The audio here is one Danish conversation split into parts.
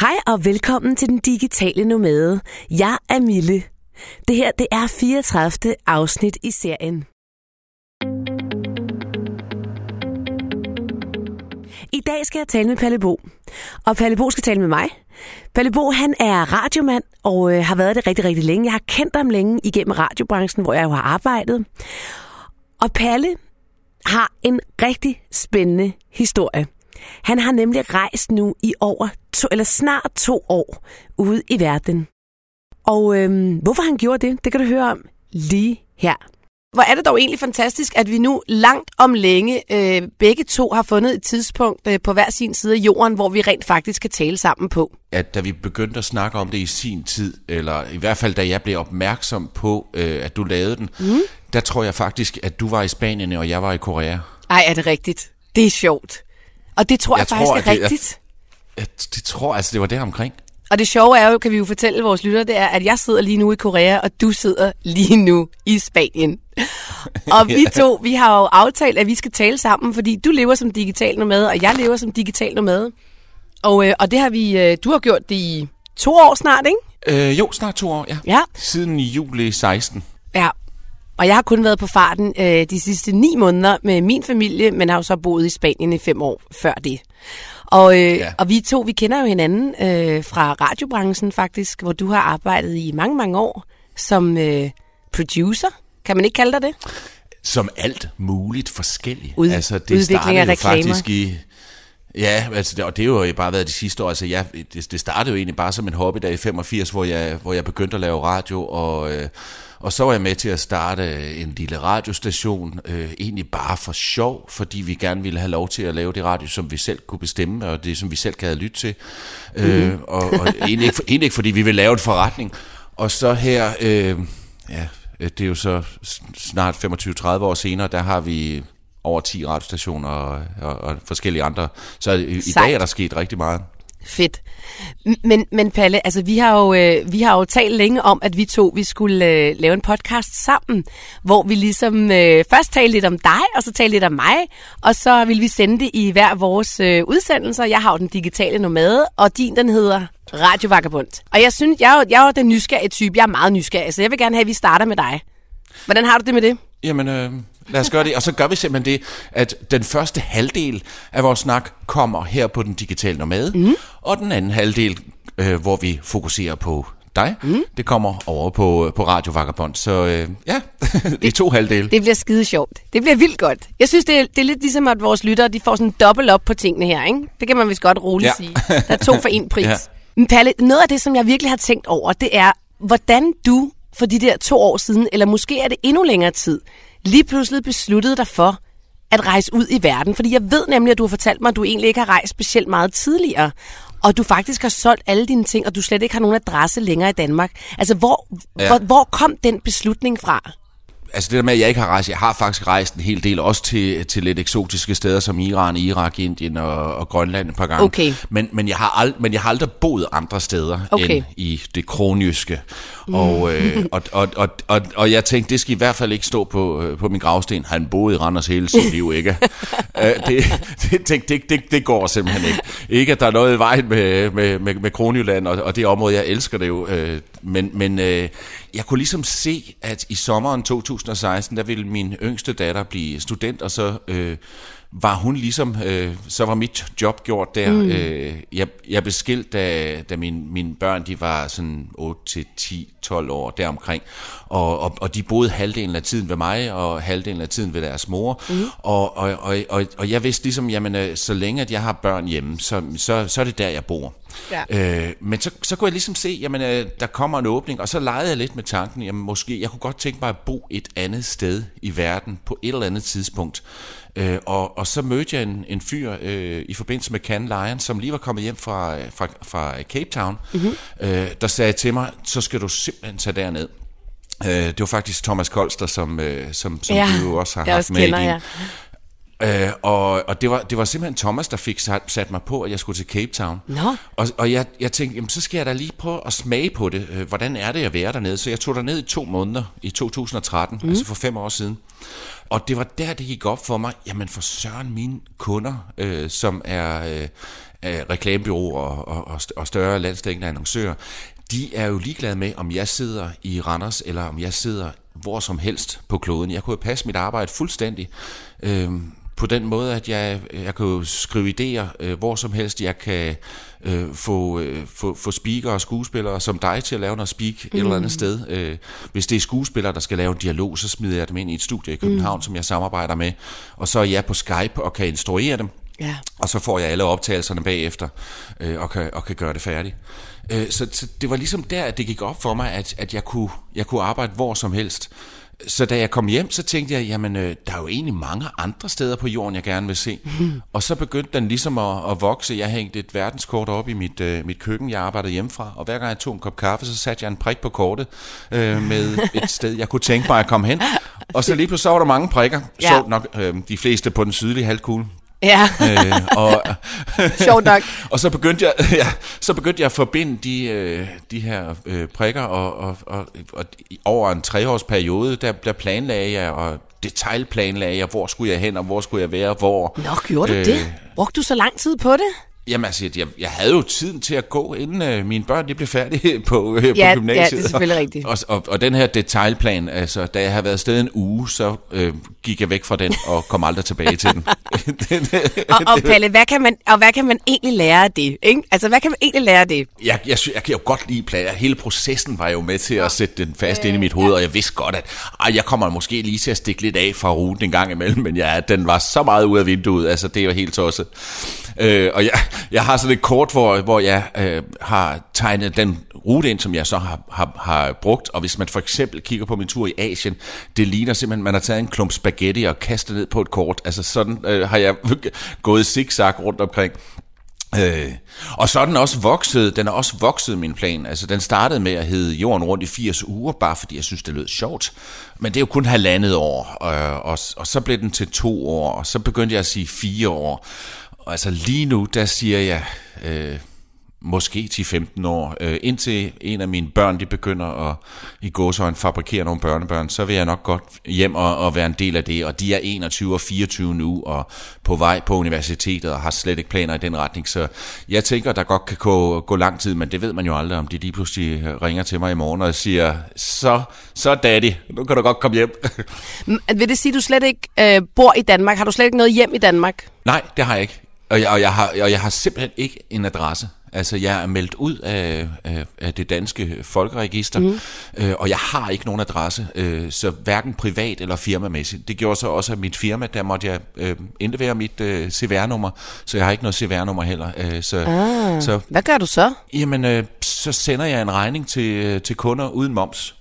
Hej og velkommen til den digitale nomade. Jeg er Mille. Det her det er 34. afsnit i serien. I dag skal jeg tale med Palle Bo. Og Palle Bo skal tale med mig. Palle Bo, han er radiomand og øh, har været det rigtig, rigtig længe. Jeg har kendt ham længe igennem radiobranchen, hvor jeg jo har arbejdet. Og Palle har en rigtig spændende historie. Han har nemlig rejst nu i over to, eller snart to år ude i verden. Og øhm, hvorfor han gjorde det, det kan du høre om lige her. Hvor er det dog egentlig fantastisk, at vi nu langt om længe øh, begge to har fundet et tidspunkt øh, på hver sin side af jorden, hvor vi rent faktisk kan tale sammen på. At da vi begyndte at snakke om det i sin tid, eller i hvert fald da jeg blev opmærksom på, øh, at du lavede den, mm. der tror jeg faktisk, at du var i Spanien, og jeg var i Korea. Ej, er det rigtigt? Det er sjovt. Og det tror jeg, jeg faktisk tror, er det, rigtigt. Jeg, jeg, det tror altså, det var der omkring. Og det sjove er jo, kan vi jo fortælle vores lytter, det er, at jeg sidder lige nu i Korea, og du sidder lige nu i Spanien. Og vi to, vi har jo aftalt, at vi skal tale sammen, fordi du lever som digital nomade, og jeg lever som digital nomade. Og, øh, og det har vi, øh, du har gjort det i to år snart, ikke? Øh, jo, snart to år, ja. ja. Siden juli 16. Ja, og jeg har kun været på farten øh, de sidste ni måneder med min familie, men har jo så boet i Spanien i fem år før det. Og, øh, ja. og vi to, vi kender jo hinanden øh, fra radiobranchen faktisk, hvor du har arbejdet i mange, mange år som øh, producer. Kan man ikke kalde dig det? Som alt muligt forskelligt. Ud, altså, det af reklamer. faktisk i... Ja, altså, og det har jo bare været de sidste år. Altså, ja, det, det startede jo egentlig bare som en hobby der i 85, hvor jeg, hvor jeg begyndte at lave radio, og... Øh, og så var jeg med til at starte en lille radiostation, øh, egentlig bare for sjov, fordi vi gerne ville have lov til at lave det radio, som vi selv kunne bestemme, og det, som vi selv have lyttet til. Mm-hmm. Øh, mhm. og og egentlig, ikke, egentlig ikke, fordi vi ville lave en forretning. Og så her, øh, ja, det er jo så snart 25-30 år senere, der har vi over 10 radiostationer og, og, og forskellige andre. Så i, i dag er der sket rigtig meget. Fedt. Men, men Palle, altså vi har, jo, øh, vi har jo talt længe om, at vi to vi skulle øh, lave en podcast sammen, hvor vi ligesom øh, først talte lidt om dig, og så talte lidt om mig, og så vil vi sende det i hver vores øh, udsendelser. Jeg har jo den digitale nomade, og din den hedder Radio Vagabond. Og jeg synes, jeg er, jo, jeg er jo den nysgerrige type, jeg er meget nysgerrig, så jeg vil gerne have, at vi starter med dig. Hvordan har du det med det? Jamen, øh, lad os gøre det. Og så gør vi simpelthen det, at den første halvdel af vores snak kommer her på den digitale nomade, mm. og den anden halvdel, øh, hvor vi fokuserer på dig, mm. det kommer over på, på Radio Vagabond. Så øh, ja, det er to halvdele. Det bliver skide sjovt. Det bliver vildt godt. Jeg synes, det er, det er lidt ligesom, at vores lyttere de får sådan dobbelt op på tingene her. Ikke? Det kan man vist godt roligt ja. sige. Der er to for en pris. ja. Men Palle, noget af det, som jeg virkelig har tænkt over, det er, hvordan du for de der to år siden, eller måske er det endnu længere tid, lige pludselig besluttede dig for at rejse ud i verden? Fordi jeg ved nemlig, at du har fortalt mig, at du egentlig ikke har rejst specielt meget tidligere, og du faktisk har solgt alle dine ting, og du slet ikke har nogen adresse længere i Danmark. Altså, hvor, ja. hvor, hvor kom den beslutning fra? Altså det der med, at jeg ikke har rejst, jeg har faktisk rejst en hel del, også til, til lidt eksotiske steder som Iran, Irak, Indien og, og Grønland et par gange. Okay. Men, men, jeg har ald, men jeg har aldrig boet andre steder okay. end i det kronjyske. Mm. Og, øh, og, og, og, og, og jeg tænkte, det skal i hvert fald ikke stå på, øh, på min gravsten. Han boede i Randers hele sit liv, ikke? uh, det, det, det, det, det, det går simpelthen ikke. Ikke, at der er noget i vejen med, med, med, med Kronjylland og, og det område, jeg elsker det jo. Uh, men men uh, jeg kunne ligesom se, at i sommeren 2016, der ville min yngste datter blive student, og så øh, var hun ligesom, øh, så var mit job gjort der. Mm. Øh, jeg, jeg blev skilt, da, da mine, mine børn de var sådan 8 til 10, 12 år deromkring, og, og, og de boede halvdelen af tiden ved mig, og halvdelen af tiden ved deres mor, mm. og, og, og, og, og jeg vidste ligesom, jamen øh, så længe at jeg har børn hjemme, så, så, så er det der, jeg bor. Ja. Øh, men så, så kunne jeg ligesom se, jamen øh, der kommer en åbning, og så legede jeg lidt med tanken, jamen måske, jeg kunne godt tænke mig at bo et andet sted i verden på et eller andet tidspunkt. Øh, og, og så mødte jeg en, en fyr øh, i forbindelse med Can Lion, som lige var kommet hjem fra, fra, fra Cape Town, mm-hmm. øh, der sagde til mig, så skal du simpelthen tage derned. Øh, det var faktisk Thomas Kolster, som, øh, som, som ja, du også har haft med kender, i din... Ja. Øh, og, og, det var, det var simpelthen Thomas, der fik sat, sat mig på, at jeg skulle til Cape Town. Nå. Og, og jeg, jeg tænkte, jamen, så skal jeg da lige prøve at smage på det. Øh, hvordan er det at være dernede? Så jeg tog derned i to måneder i 2013, mm. altså for fem år siden. Og det var der, det gik op for mig, jamen for søren mine kunder, øh, som er øh, reklamebyråer og, og, og større landstækkende annoncører, de er jo ligeglade med, om jeg sidder i Randers, eller om jeg sidder hvor som helst på kloden. Jeg kunne passe mit arbejde fuldstændig øh, på den måde, at jeg, jeg kan jo skrive idéer øh, hvor som helst. Jeg kan øh, få, øh, få, få speaker og skuespillere som dig til at lave noget speak mm. et eller andet mm. sted. Øh, hvis det er skuespillere, der skal lave en dialog, så smider jeg dem ind i et studie i København, mm. som jeg samarbejder med. Og så er jeg på Skype og kan instruere dem. Ja. Og så får jeg alle optagelserne bagefter øh, og, kan, og kan gøre det færdigt. Øh, så, så det var ligesom der, at det gik op for mig, at, at jeg, kunne, jeg kunne arbejde hvor som helst. Så da jeg kom hjem, så tænkte jeg, jamen, øh, der er jo egentlig mange andre steder på jorden, jeg gerne vil se. Mm. Og så begyndte den ligesom at, at vokse. Jeg hængte et verdenskort op i mit, øh, mit køkken, jeg arbejdede hjemmefra. Og hver gang jeg tog en kop kaffe, så satte jeg en prik på kortet øh, med et sted, jeg kunne tænke mig at komme hen. Og så lige pludselig så var der mange prikker. Ja. Så nok øh, de fleste på den sydlige halvkugle. Ja. øh, og, Sjovt nok. og så begyndte jeg, ja, så begyndte jeg at forbinde de, øh, de her øh, prikker, og, og, og, og over en treårsperiode, der, der planlagde jeg, og detaljplanlagde jeg, hvor skulle jeg hen, og hvor skulle jeg være, hvor. Nå, gjorde du øh, det? Brugte du så lang tid på det? Jamen altså, jeg, jeg havde jo tiden til at gå, inden øh, mine børn de blev færdige på, øh, ja, på gymnasiet. Ja, det er selvfølgelig rigtigt. Og, og, og den her detaljplan, altså, da jeg havde været afsted en uge, så øh, gik jeg væk fra den og kom aldrig tilbage til den. og, og Palle, hvad kan, man, og hvad kan man egentlig lære af det? Ikke? Altså, hvad kan man egentlig lære af det? Jeg, jeg, jeg kan jo godt lide planer. Hele processen var jo med til at sætte den fast øh, inde i mit hoved, ja. og jeg vidste godt, at ej, jeg kommer måske lige til at stikke lidt af fra ruten en gang imellem, men ja, den var så meget ude af vinduet, altså det var helt tosset. Øh, og jeg, jeg har sådan et kort, hvor, hvor jeg øh, har tegnet den rute ind, som jeg så har, har, har brugt. Og hvis man for eksempel kigger på min tur i Asien, det ligner simpelthen, man har taget en klump spaghetti og kastet ned på et kort. Altså sådan øh, har jeg gået zigzag rundt omkring. Øh, og så er den også vokset, den er også vokset min plan. Altså den startede med at hedde Jorden rundt i 80 uger, bare fordi jeg synes, det lød sjovt. Men det er jo kun halvandet år, øh, og, og så blev den til to år, og så begyndte jeg at sige fire år. Og altså lige nu, der siger jeg øh, måske til 15 år. Øh, indtil en af mine børn, de begynder at i gåsøjne fabrikere nogle børnebørn, så vil jeg nok godt hjem og, og være en del af det. Og de er 21 og 24 nu, og på vej på universitetet, og har slet ikke planer i den retning. Så jeg tænker, der godt kan gå, gå lang tid, men det ved man jo aldrig, om de lige pludselig ringer til mig i morgen og siger, så, så daddy, nu kan du godt komme hjem. Vil det sige, at du slet ikke øh, bor i Danmark? Har du slet ikke noget hjem i Danmark? Nej, det har jeg ikke. Og jeg, og, jeg har, og jeg har simpelthen ikke en adresse. Altså, jeg er meldt ud af, af, af det danske folkeregister, mm. øh, og jeg har ikke nogen adresse, øh, så hverken privat eller firmamæssigt. Det gjorde så også, at mit firma, der måtte jeg øh, indlevere mit øh, CVR-nummer, så jeg har ikke noget CVR-nummer heller. Øh, så, ah, så, hvad gør du så? Jamen, øh, så sender jeg en regning til, øh, til kunder uden moms.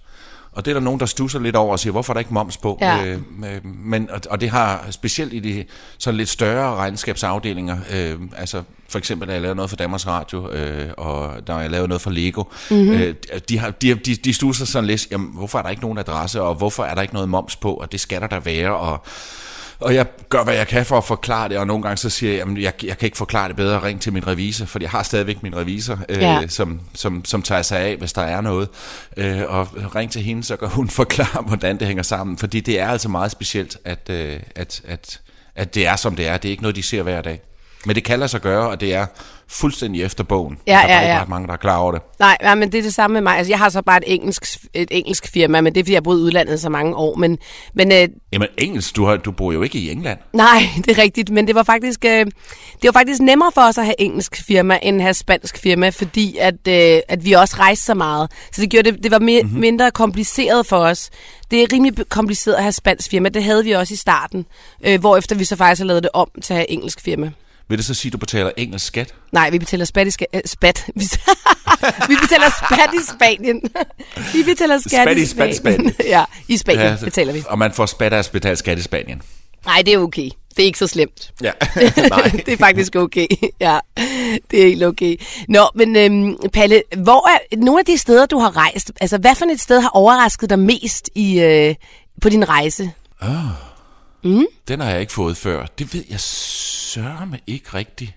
Og det er der nogen, der stusser lidt over og siger, hvorfor er der ikke moms på? Ja. Øh, men, og, og det har specielt i de sådan lidt større regnskabsafdelinger, øh, altså for eksempel, da jeg lavede noget for Danmarks Radio, øh, og da jeg lavede noget for Lego, mm-hmm. øh, de, har, de, de, de stusser sådan lidt, jamen, hvorfor er der ikke nogen adresse, og hvorfor er der ikke noget moms på, og det skal der da være, og og jeg gør, hvad jeg kan for at forklare det, og nogle gange så siger jeg, at jeg, jeg kan ikke forklare det bedre, ring til min revisor, for jeg har stadigvæk min revisor, øh, ja. som, som, som tager sig af, hvis der er noget. Øh, og ring til hende, så kan hun forklare, hvordan det hænger sammen, fordi det er altså meget specielt, at, øh, at, at, at det er, som det er. Det er ikke noget, de ser hver dag. Men det kan lade sig gøre, og det er fuldstændig efter bogen. Ja, der er ja, ikke ja. ret mange, der er klar over det. Nej, nej, men det er det samme med mig. Altså, jeg har så bare et engelsk, et engelsk firma, men det er, fordi jeg har boet i udlandet så mange år. Men, men, øh, Jamen engelsk, du, har, du bor jo ikke i England. Nej, det er rigtigt, men det var faktisk, øh, det var faktisk nemmere for os at have engelsk firma, end at have spansk firma, fordi at, øh, at vi også rejste så meget. Så det gjorde det, det var mi- mm-hmm. mindre kompliceret for os. Det er rimelig kompliceret at have spansk firma, det havde vi også i starten, øh, hvorefter vi så faktisk har lavet det om til at have engelsk firma. Vil det så sige, at du betaler engelsk skat? Nej, vi betaler spat i, ska- øh, spat. vi betaler spat i Spanien. vi betaler skat spat i Spanien. Spanien. ja, i Spanien ja, betaler vi. Og man får spat af at betale skat i Spanien. Nej, det er okay. Det er ikke så slemt. Ja, nej. det er faktisk okay. Ja, det er helt okay. Nå, men øhm, Palle, hvor er nogle af de steder, du har rejst, altså hvad for et sted har overrasket dig mest i, øh, på din rejse? Oh. Mm. Den har jeg ikke fået før. Det ved jeg sørme ikke rigtigt.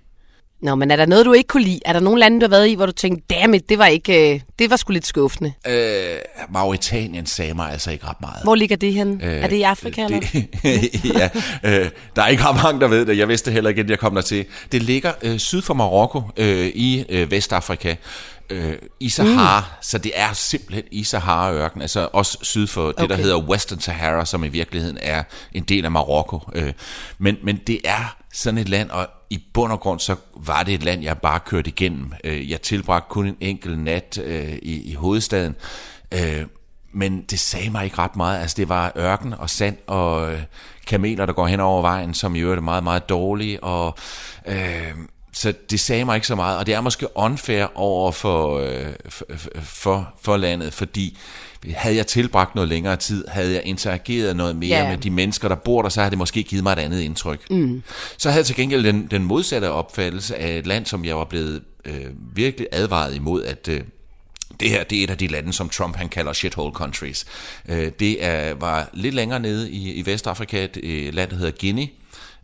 Nå, men er der noget, du ikke kunne lide? Er der nogle lande, du har været i, hvor du tænkte, dammit, det var, ikke, øh, det var sgu lidt skuffende? Øh, Mauritanien sagde mig altså ikke ret meget. Hvor ligger det hen? Øh, er det i Afrika? Det, eller? ja, øh, der er ikke ret mange, der ved det. Jeg vidste heller ikke, inden jeg kom der til. Det ligger øh, syd for Marokko øh, i øh, Vestafrika. Øh, i Sahara, mm. så det er simpelthen i Sahara-ørken, altså også syd for det, okay. der hedder Western Sahara, som i virkeligheden er en del af Marokko. Øh, men, men det er sådan et land, og i bund og grund så var det et land, jeg bare kørte igennem. Øh, jeg tilbragte kun en enkelt nat øh, i, i hovedstaden, øh, men det sagde mig ikke ret meget. Altså det var ørken og sand og kameler, der går hen over vejen, som i øvrigt er meget, meget dårlige, og... Øh, så det sagde mig ikke så meget, og det er måske unfair over for, øh, for, for, for landet, fordi havde jeg tilbragt noget længere tid, havde jeg interageret noget mere yeah. med de mennesker, der bor der, så havde det måske givet mig et andet indtryk. Mm. Så havde jeg til gengæld den, den modsatte opfattelse af et land, som jeg var blevet øh, virkelig advaret imod, at... Øh, det her det er et af de lande, som Trump han kalder shithole countries. Øh, det er, var lidt længere nede i, i Vestafrika, et land, der hedder Guinea,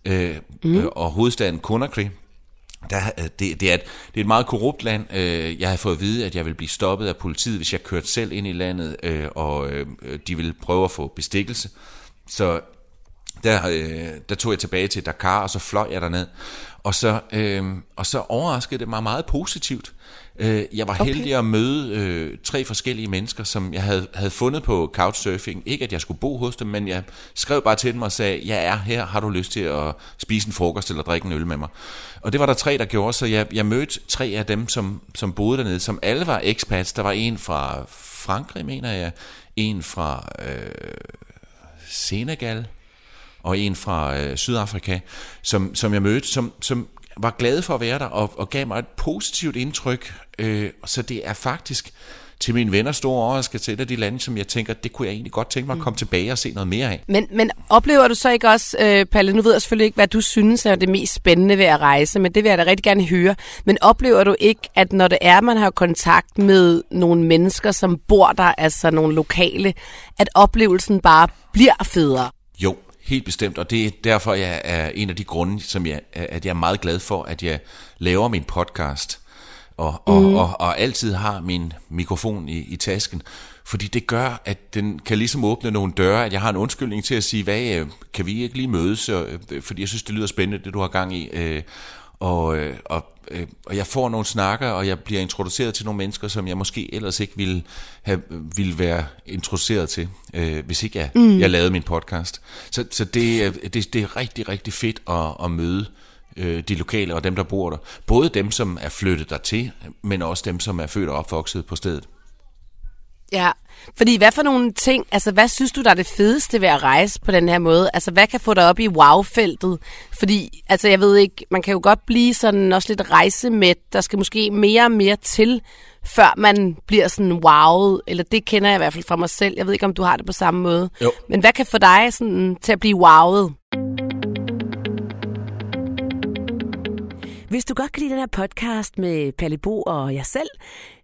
øh, mm. og hovedstaden Conakry, der, øh, det, det, er et, det er et meget korrupt land. Øh, jeg har fået at vide, at jeg vil blive stoppet af politiet, hvis jeg kørte selv ind i landet, øh, og de vil prøve at få bestikkelse. Så der, der tog jeg tilbage til Dakar, og så fløj jeg derned. Og så, og så overraskede det mig meget positivt. Øh, jeg var okay. heldig at møde øh, tre forskellige mennesker, som jeg havde, havde fundet på Couchsurfing. Ikke at jeg skulle bo hos dem, men jeg skrev bare til dem og sagde, jeg er her, har du lyst til at spise en frokost eller drikke en øl med mig? Og det var der tre, der gjorde, så jeg, jeg mødte tre af dem, som, som boede dernede, som alle var expats. Der var en fra Frankrig, mener jeg, en fra øh, Senegal, og en fra øh, Sydafrika, som, som jeg mødte, som, som var glade for at være der, og, og gav mig et positivt indtryk. Øh, så det er faktisk til mine venner store overraskelse til et af de lande, som jeg tænker, det kunne jeg egentlig godt tænke mig at komme tilbage og se noget mere af. Men, men oplever du så ikke også, øh, Palle, nu ved jeg selvfølgelig ikke, hvad du synes er det mest spændende ved at rejse, men det vil jeg da rigtig gerne høre. Men oplever du ikke, at når det er, man har kontakt med nogle mennesker, som bor der, altså nogle lokale, at oplevelsen bare bliver federe? Jo, Helt bestemt, og det er derfor, jeg er en af de grunde, som jeg, at jeg er meget glad for, at jeg laver min podcast, og, og, mm. og, og, altid har min mikrofon i, i tasken, fordi det gør, at den kan ligesom åbne nogle døre, at jeg har en undskyldning til at sige, hvad, øh, kan vi ikke lige mødes, øh, fordi jeg synes, det lyder spændende, det du har gang i, øh, og, øh, og, øh, og jeg får nogle snakker, og jeg bliver introduceret til nogle mennesker, som jeg måske ellers ikke ville, have, ville være introduceret til, øh, hvis ikke jeg, mm. jeg lavede min podcast. Så, så det, det, det er rigtig, rigtig fedt at, at møde øh, de lokale og dem, der bor der. Både dem, som er flyttet der til, men også dem, som er født og opvokset på stedet. Ja, fordi hvad for nogle ting, altså hvad synes du, der er det fedeste ved at rejse på den her måde? Altså hvad kan få dig op i wow-feltet? Fordi, altså jeg ved ikke, man kan jo godt blive sådan også lidt rejsemæt. Der skal måske mere og mere til, før man bliver sådan wowet. Eller det kender jeg i hvert fald fra mig selv. Jeg ved ikke, om du har det på samme måde. Jo. Men hvad kan få dig sådan til at blive wowet? Hvis du godt kan lide den her podcast med Palle Bo og jeg selv,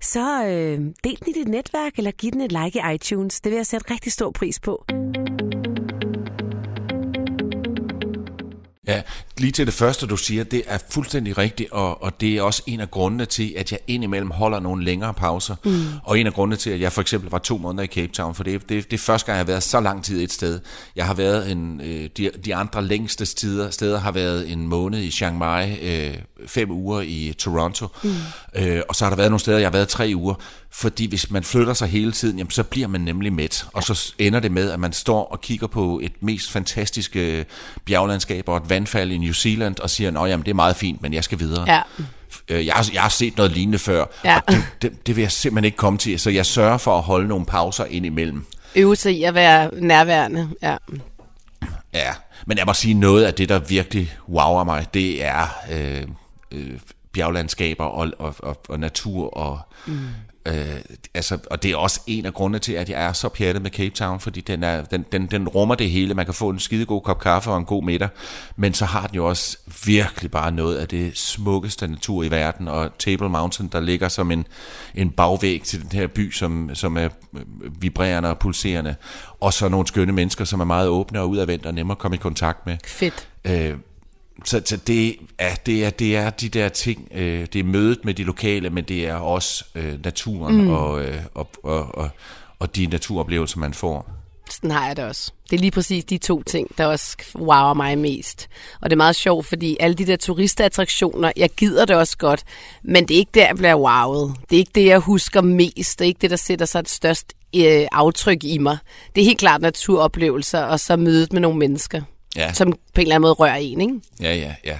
så øh, del den i dit netværk eller giv den et like i iTunes. Det vil jeg sætte rigtig stor pris på. Ja, lige til det første, du siger, det er fuldstændig rigtigt, og, og det er også en af grundene til, at jeg indimellem holder nogle længere pauser. Mm. Og en af grundene til, at jeg for eksempel var to måneder i Cape Town, for det, det, det er første gang, jeg har været så lang tid et sted. Jeg har været en, øh, de, de andre længste steder, steder har været en måned i Chiang Mai, øh, fem uger i Toronto, mm. øh, og så har der været nogle steder, jeg har været tre uger. Fordi hvis man flytter sig hele tiden, jamen, så bliver man nemlig mæt. Og så ender det med, at man står og kigger på et mest fantastiske bjerglandskab og et vandfald i New Zealand og siger, at det er meget fint, men jeg skal videre. Ja. Øh, jeg, har, jeg har set noget lignende før, ja. og det, det, det vil jeg simpelthen ikke komme til. Så jeg sørger for at holde nogle pauser ind imellem. Øve sig i at være nærværende, ja. Ja, men jeg må sige, noget af det, der virkelig wower mig, det er øh, øh, bjerglandskaber og, og, og, og natur og... Mm øh, altså, og det er også en af grundene til, at jeg er så pjattet med Cape Town, fordi den, er, den, den, den rummer det hele. Man kan få en skide god kop kaffe og en god middag, men så har den jo også virkelig bare noget af det smukkeste natur i verden, og Table Mountain, der ligger som en, en bagvæg til den her by, som, som er vibrerende og pulserende, og så nogle skønne mennesker, som er meget åbne og udadvendte og nemmere at komme i kontakt med. Fedt. Øh, så, så det, er, det, er, det er de der ting, øh, det er mødet med de lokale, men det er også øh, naturen mm. og, øh, og, og, og, og de naturoplevelser, man får. Sådan har jeg det også. Det er lige præcis de to ting, der også wower mig mest. Og det er meget sjovt, fordi alle de der turistattraktioner, jeg gider det også godt, men det er ikke der, jeg bliver wowet. Det er ikke det, jeg husker mest. Det er ikke det, der sætter sig et størst øh, aftryk i mig. Det er helt klart naturoplevelser, og så mødet med nogle mennesker ja. som på en eller anden måde rører en, ikke? Ja, ja, ja.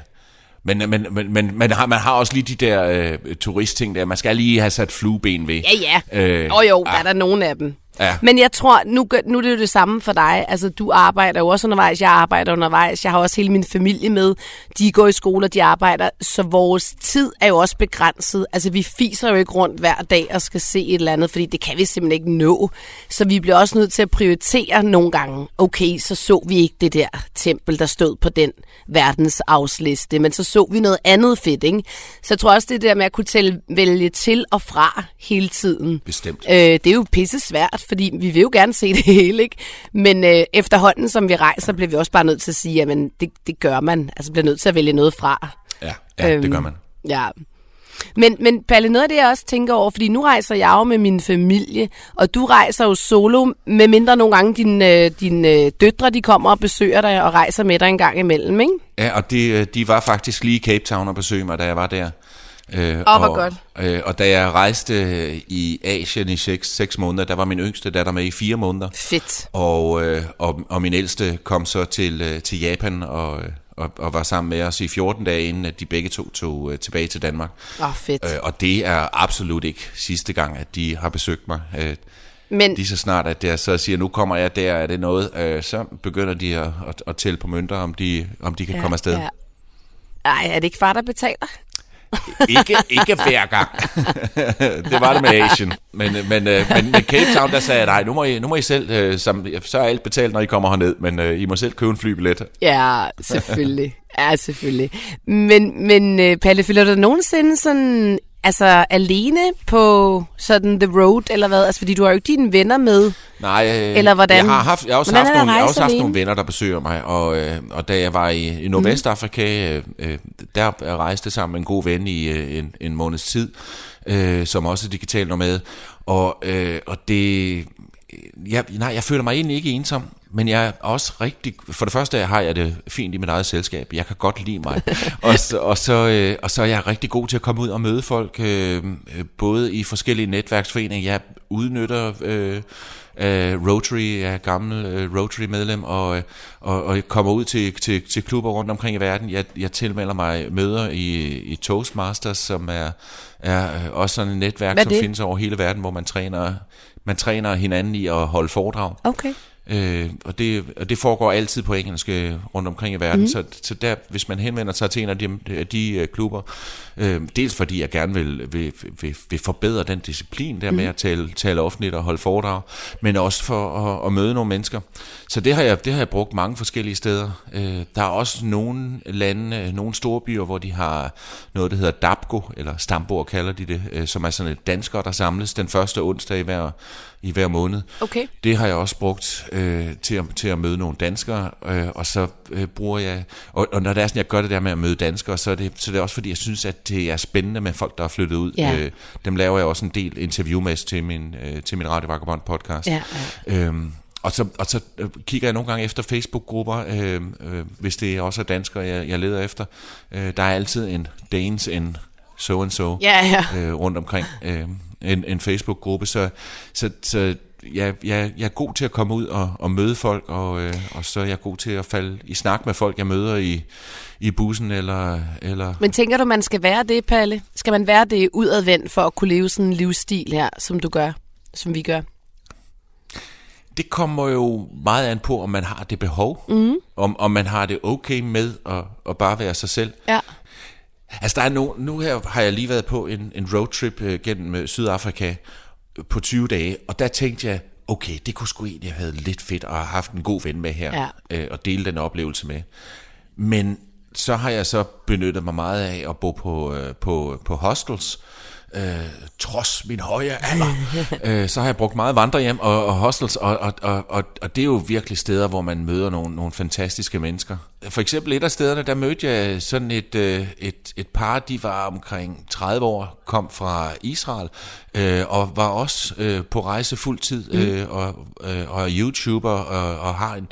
Men, men, men, men man, har, man har også lige de der øh, turistting der. Man skal lige have sat flueben ved. Ja, ja. Øh, og jo, ah. der er der nogle af dem. Ja. Men jeg tror, nu, nu er det jo det samme for dig. Altså, du arbejder jo også undervejs, jeg arbejder undervejs. Jeg har også hele min familie med. De går i skole, og de arbejder. Så vores tid er jo også begrænset. Altså, vi fiser jo ikke rundt hver dag og skal se et eller andet, fordi det kan vi simpelthen ikke nå. Så vi bliver også nødt til at prioritere nogle gange. Okay, så så vi ikke det der tempel, der stod på den verdensafsliste, men så så vi noget andet fedt, ikke? Så jeg tror også, det der med at kunne tælle, vælge til og fra hele tiden. Bestemt. Øh, det er jo pisse svært, fordi vi vil jo gerne se det hele, ikke? Men øh, efterhånden, som vi rejser, bliver vi også bare nødt til at sige, at det, det gør man. Altså bliver nødt til at vælge noget fra. Ja, ja øhm, det gør man. Ja. Men, men Palle, noget af det, jeg også tænker over, fordi nu rejser jeg jo med min familie, og du rejser jo solo, med mindre nogle gange dine, øh, dine øh, døtre, de kommer og besøger dig og rejser med dig en gang imellem, ikke? Ja, og de, øh, de var faktisk lige i Cape Town og besøgte mig, da jeg var der. Øh, oh, og, godt. Øh, og da jeg rejste øh, i Asien i seks, seks måneder, der var min yngste datter med i fire måneder. Fedt. Og, øh, og, og min ældste kom så til, øh, til Japan og, og, og var sammen med os i 14 dage, inden at de begge to tog øh, tilbage til Danmark. Åh, oh, fedt. Øh, og det er absolut ikke sidste gang, at de har besøgt mig. Øh, men, lige så snart, at jeg så siger, nu kommer jeg der, er det noget, øh, så begynder de at, at, at tælle på mønter, om de, om de kan ja, komme afsted. Ja. Ej, er det ikke far, der betaler? Ikke, ikke hver gang. det var det med Asien. Men, men, øh, men med Cape Town, der sagde jeg, nej, nu må I, nu må I selv, øh, som, så er alt betalt, når I kommer herned, men I må selv købe en flybillet. Ja, selvfølgelig. Ja, selvfølgelig. Men, men Palle, føler du nogensinde sådan Altså alene på sådan The Road, eller hvad? Altså, fordi du har jo ikke dine venner med. Nej, øh, eller hvordan? Jeg har, haft, jeg har også haft, nogle, jeg har også haft nogle venner, der besøger mig. Og, øh, og da jeg var i, i Nordvestafrika, øh, øh, der rejste sammen med en god ven i øh, en, en måneds tid, øh, som også er digital nomad. Og, øh, og det... Jeg, nej, jeg føler mig egentlig ikke ensom. Men jeg er også rigtig... For det første har jeg det fint i mit eget selskab. Jeg kan godt lide mig. og, så, og, så, øh, og så er jeg rigtig god til at komme ud og møde folk, øh, øh både i forskellige netværksforeninger. Jeg udnytter... Øh, Uh, Rotary, jeg er gammel uh, Rotary-medlem, og, øh, og, og jeg kommer ud til, til, til klubber rundt omkring i verden. Jeg, jeg tilmelder mig møder i, i Toastmasters, som er, er også sådan et netværk, som findes over hele verden, hvor man træner, man træner hinanden i at holde foredrag. Okay. Øh, og, det, og det foregår altid på engelsk øh, rundt omkring i verden. Mm. Så, så der, hvis man henvender sig til en af de, de, de uh, klubber, øh, dels fordi jeg gerne vil, vil, vil, vil forbedre den disciplin der mm. med at tale, tale offentligt og holde foredrag, men også for at, at møde nogle mennesker. Så det har jeg, det har jeg brugt mange forskellige steder. Øh, der er også nogle lande, øh, nogle store byer, hvor de har noget, der hedder DABGO, eller Stamborg kalder de det, øh, som er sådan et danskere, der samles den første onsdag i hver i hver måned. Okay. Det har jeg også brugt øh, til, at, til at møde nogle danskere, øh, og så øh, bruger jeg, og, og når det er sådan, jeg gør det der med at møde danskere, så er det, så er det også fordi, jeg synes, at det er spændende med folk, der er flyttet ud. Ja. Øh, dem laver jeg også en del interview med til min, øh, til min Radio Vagabond podcast. Ja, ja. Øhm, og så, og så øh, kigger jeg nogle gange efter Facebook-grupper, øh, øh, hvis det også er danskere, jeg, jeg leder efter. Øh, der er altid en Danes en so and so ja, ja. Øh, rundt omkring. Øh, en, en Facebook-gruppe, så, så, så jeg, jeg, jeg er god til at komme ud og, og møde folk, og, øh, og så er jeg god til at falde i snak med folk, jeg møder i, i bussen. Eller, eller Men tænker du, man skal være det, Palle? Skal man være det udadvendt for at kunne leve sådan en livsstil her, som du gør, som vi gør? Det kommer jo meget an på, om man har det behov, mm. om, om man har det okay med at, at bare være sig selv. Ja Altså, der er no, nu her har jeg lige været på en, en roadtrip øh, gennem øh, Sydafrika øh, på 20 dage, og der tænkte jeg, okay, det kunne sgu egentlig have været lidt fedt at have haft en god ven med her, ja. øh, og dele den oplevelse med. Men så har jeg så benyttet mig meget af at bo på, øh, på, på hostels, øh, trods min høje alder, øh, så har jeg brugt meget vandrehjem og, og hostels, og, og, og, og, og det er jo virkelig steder, hvor man møder nogle, nogle fantastiske mennesker. For eksempel et af stederne, der mødte jeg sådan et, øh, et, et par, de var omkring 30 år, kom fra Israel, øh, og var også øh, på rejse fuldtid, mm. øh, og, øh, og YouTuber, og, og har en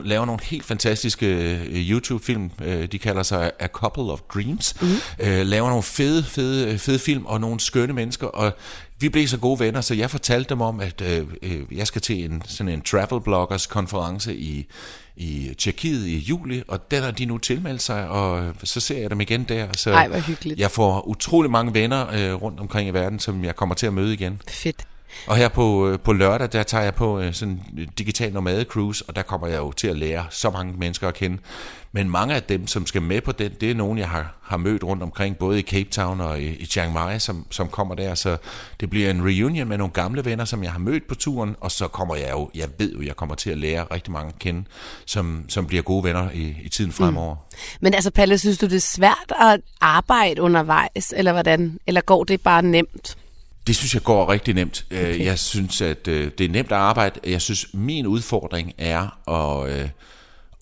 laver nogle helt fantastiske øh, YouTube-film. Øh, de kalder sig A Couple of Dreams. Mm. Laver nogle fede, fede, fede film og nogle skønne mennesker. Og vi blev så gode venner, så jeg fortalte dem om, at øh, jeg skal til en, sådan en travel bloggers konference i, i Tjekkiet i juli, og den har de nu tilmeldt sig, og så ser jeg dem igen der. Så Ej, hvor hyggeligt. Jeg får utrolig mange venner øh, rundt omkring i verden, som jeg kommer til at møde igen. Fedt. Og her på, øh, på lørdag, der tager jeg på øh, sådan en digital nomade cruise, og der kommer jeg jo til at lære så mange mennesker at kende. Men mange af dem, som skal med på den, det er nogen, jeg har, har mødt rundt omkring, både i Cape Town og i, i Chiang Mai, som, som kommer der. Så det bliver en reunion med nogle gamle venner, som jeg har mødt på turen, og så kommer jeg jo, jeg ved jo, jeg kommer til at lære rigtig mange at kende, som, som bliver gode venner i, i tiden fremover. Mm. Men altså, Palle, synes du, det er svært at arbejde undervejs, eller hvordan? Eller går det bare nemt? Det synes jeg går rigtig nemt. Øh, okay. Jeg synes, at øh, det er nemt at arbejde. Jeg synes, min udfordring er at, øh,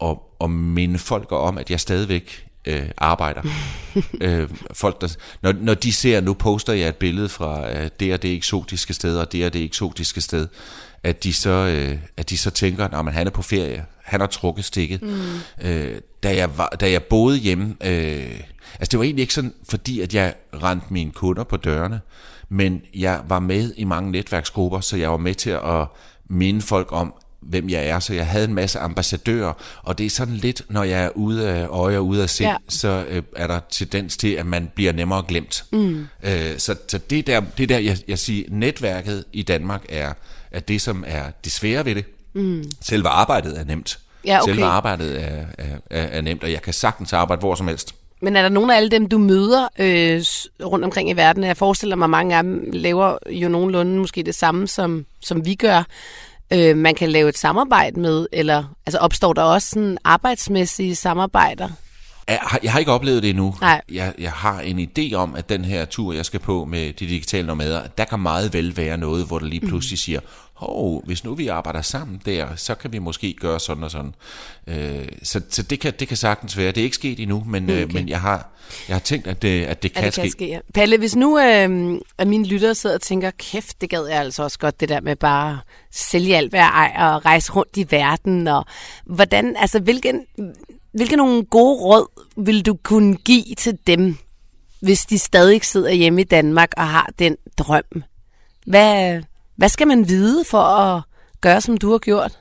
at, at minde folk om, at jeg stadigvæk arbejder. folk, der, når, når de ser, nu poster jeg et billede fra det og det eksotiske sted, og det og det eksotiske sted, at de så, at de så tænker, at han er på ferie, han har trukket stikket. Mm. da, jeg var, da jeg boede hjemme, altså det var egentlig ikke sådan, fordi at jeg rendte mine kunder på dørene, men jeg var med i mange netværksgrupper, så jeg var med til at minde folk om, hvem jeg er, så jeg havde en masse ambassadører, og det er sådan lidt, når jeg er ude af øje og ude af sind, ja. så øh, er der tendens til, at man bliver nemmere glemt. Mm. Øh, så så det der, det der jeg, jeg siger, netværket i Danmark er, er det, som er det svære ved det. Mm. Selve arbejdet er nemt. Ja, okay. Selve arbejdet er, er, er, er nemt, og jeg kan sagtens arbejde hvor som helst. Men er der nogen af alle dem, du møder øh, rundt omkring i verden? Jeg forestiller mig, at mange af dem laver jo nogenlunde måske det samme, som, som vi gør. Øh, man kan lave et samarbejde med, eller altså opstår der også sådan arbejdsmæssige samarbejder? Jeg har, ikke oplevet det endnu. Nej. Jeg, jeg har en idé om, at den her tur, jeg skal på med de digitale nomader, der kan meget vel være noget, hvor der lige pludselig siger, hov, hvis nu vi arbejder sammen der, så kan vi måske gøre sådan og sådan. Øh, så så det, kan, det kan sagtens være. Det er ikke sket endnu, men, øh, okay. øh, men jeg, har, jeg har tænkt, at det, at det kan, at det ske. kan ske. Ja. Palle, hvis nu øh, at mine lyttere sidder og tænker, kæft, det gad jeg altså også godt, det der med bare sælge alt, hvad jeg ejer, og rejse rundt i verden, og hvordan, altså hvilken, hvilke nogle gode råd vil du kunne give til dem, hvis de stadig sidder hjemme i Danmark og har den drøm? Hvad, hvad skal man vide for at gøre, som du har gjort?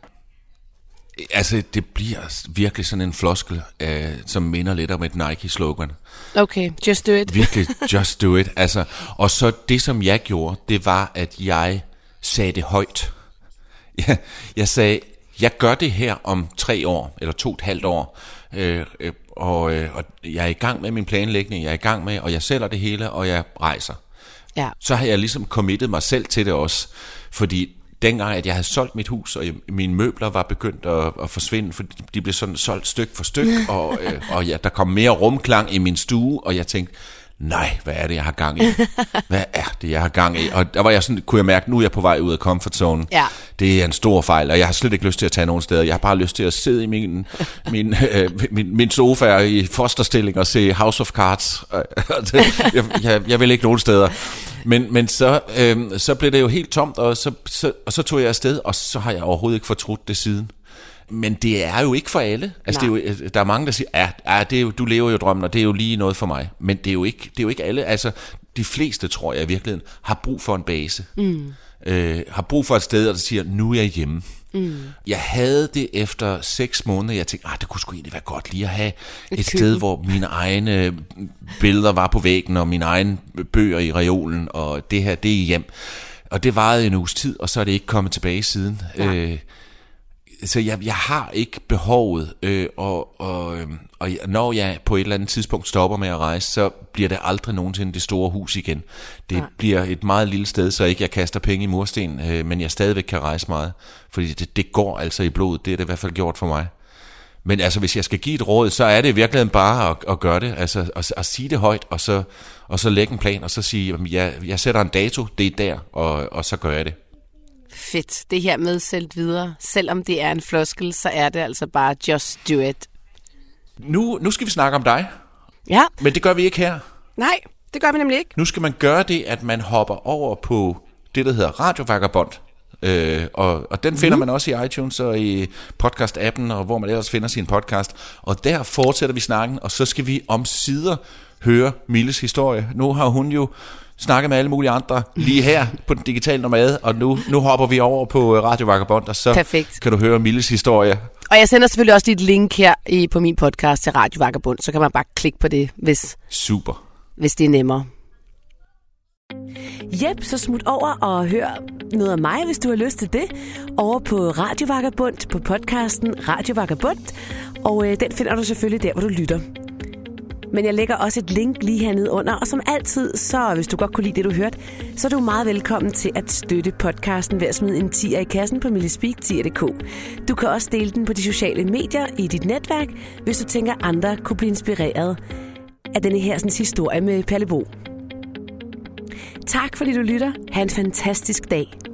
Altså, det bliver virkelig sådan en floskel, øh, som minder lidt om et Nike-slogan. Okay, just do it. virkelig, just do it. Altså, og så det, som jeg gjorde, det var, at jeg sagde det højt. Jeg, jeg sagde, jeg gør det her om tre år, eller to og et halvt år, øh, øh, og, øh, og jeg er i gang med min planlægning, jeg er i gang med, og jeg sælger det hele, og jeg rejser. Ja. Så har jeg ligesom committed mig selv til det også, fordi dengang, at jeg havde solgt mit hus, og mine møbler var begyndt at, at forsvinde, for de blev sådan solgt styk for styk, og, øh, og ja, der kom mere rumklang i min stue, og jeg tænkte, nej, hvad er det, jeg har gang i? Hvad er det, jeg har gang i? Og der var jeg sådan, kunne jeg mærke, nu er jeg på vej ud af comfort zone. Ja. Det er en stor fejl, og jeg har slet ikke lyst til at tage nogen steder. Jeg har bare lyst til at sidde i min, min, øh, min, min sofa i fosterstilling og se House of Cards. jeg, jeg, jeg vil ikke nogen steder. Men, men så, øh, så blev det jo helt tomt, og så, så, og så tog jeg afsted, og så har jeg overhovedet ikke fortrudt det siden. Men det er jo ikke for alle. Altså, det er jo, øh, der er mange, der siger, ja, ja det er jo, du lever jo drømmen, og det er jo lige noget for mig. Men det er jo ikke, det er jo ikke alle. Altså, de fleste, tror jeg i virkeligheden, har brug for en base. Mm. Øh, har brug for et sted, der siger, nu er jeg hjemme. Mm. Jeg havde det efter seks måneder. Jeg tænkte, ah, det kunne sgu egentlig være godt lige at have et, et sted, hvor mine egne billeder var på væggen, og mine egne bøger i reolen, og det her, det er hjem. Og det varede en uges tid, og så er det ikke kommet tilbage siden. Ja. Øh, så jeg, jeg har ikke behovet, øh, og, og, øh, og når jeg på et eller andet tidspunkt stopper med at rejse, så bliver det aldrig nogensinde det store hus igen. Det Nej. bliver et meget lille sted, så ikke jeg kaster penge i mursten, øh, men jeg stadigvæk kan rejse meget, fordi det, det går altså i blodet, det er det i hvert fald gjort for mig. Men altså, hvis jeg skal give et råd, så er det virkelig bare at, at gøre det, altså at, at sige det højt, og så, og så lægge en plan, og så sige, at jeg, jeg sætter en dato, det er der, og, og så gør jeg det. Fedt. Det her med selv videre. Selvom det er en floskel, så er det altså bare just do it. Nu, nu skal vi snakke om dig. Ja. Men det gør vi ikke her. Nej, det gør vi nemlig ikke. Nu skal man gøre det, at man hopper over på det, der hedder Radio Vagabond. Øh, og, og den finder mm. man også i iTunes og i podcast-appen, og hvor man ellers finder sin podcast. Og der fortsætter vi snakken, og så skal vi om sider høre Milles historie. Nu har hun jo snakket med alle mulige andre lige her på den digitale nomade, og nu, nu hopper vi over på øh, Radio Vagabond, og så Perfekt. kan du høre Milles historie. Og jeg sender selvfølgelig også dit link her i, på min podcast til Radio Vagabond, så kan man bare klikke på det, hvis, Super. hvis det er nemmere. Jep, så smut over og hør noget af mig, hvis du har lyst til det, over på Radio Vagabond, på podcasten Radio Vagabond, og øh, den finder du selvfølgelig der, hvor du lytter. Men jeg lægger også et link lige hernede under, og som altid, så hvis du godt kunne lide det, du hørte, så er du meget velkommen til at støtte podcasten ved at smide en 10'er i kassen på millespeak10.dk. Du kan også dele den på de sociale medier i dit netværk, hvis du tænker, andre kunne blive inspireret af denne her sådan, historie med Perlebo. Tak fordi du lytter. Ha' en fantastisk dag.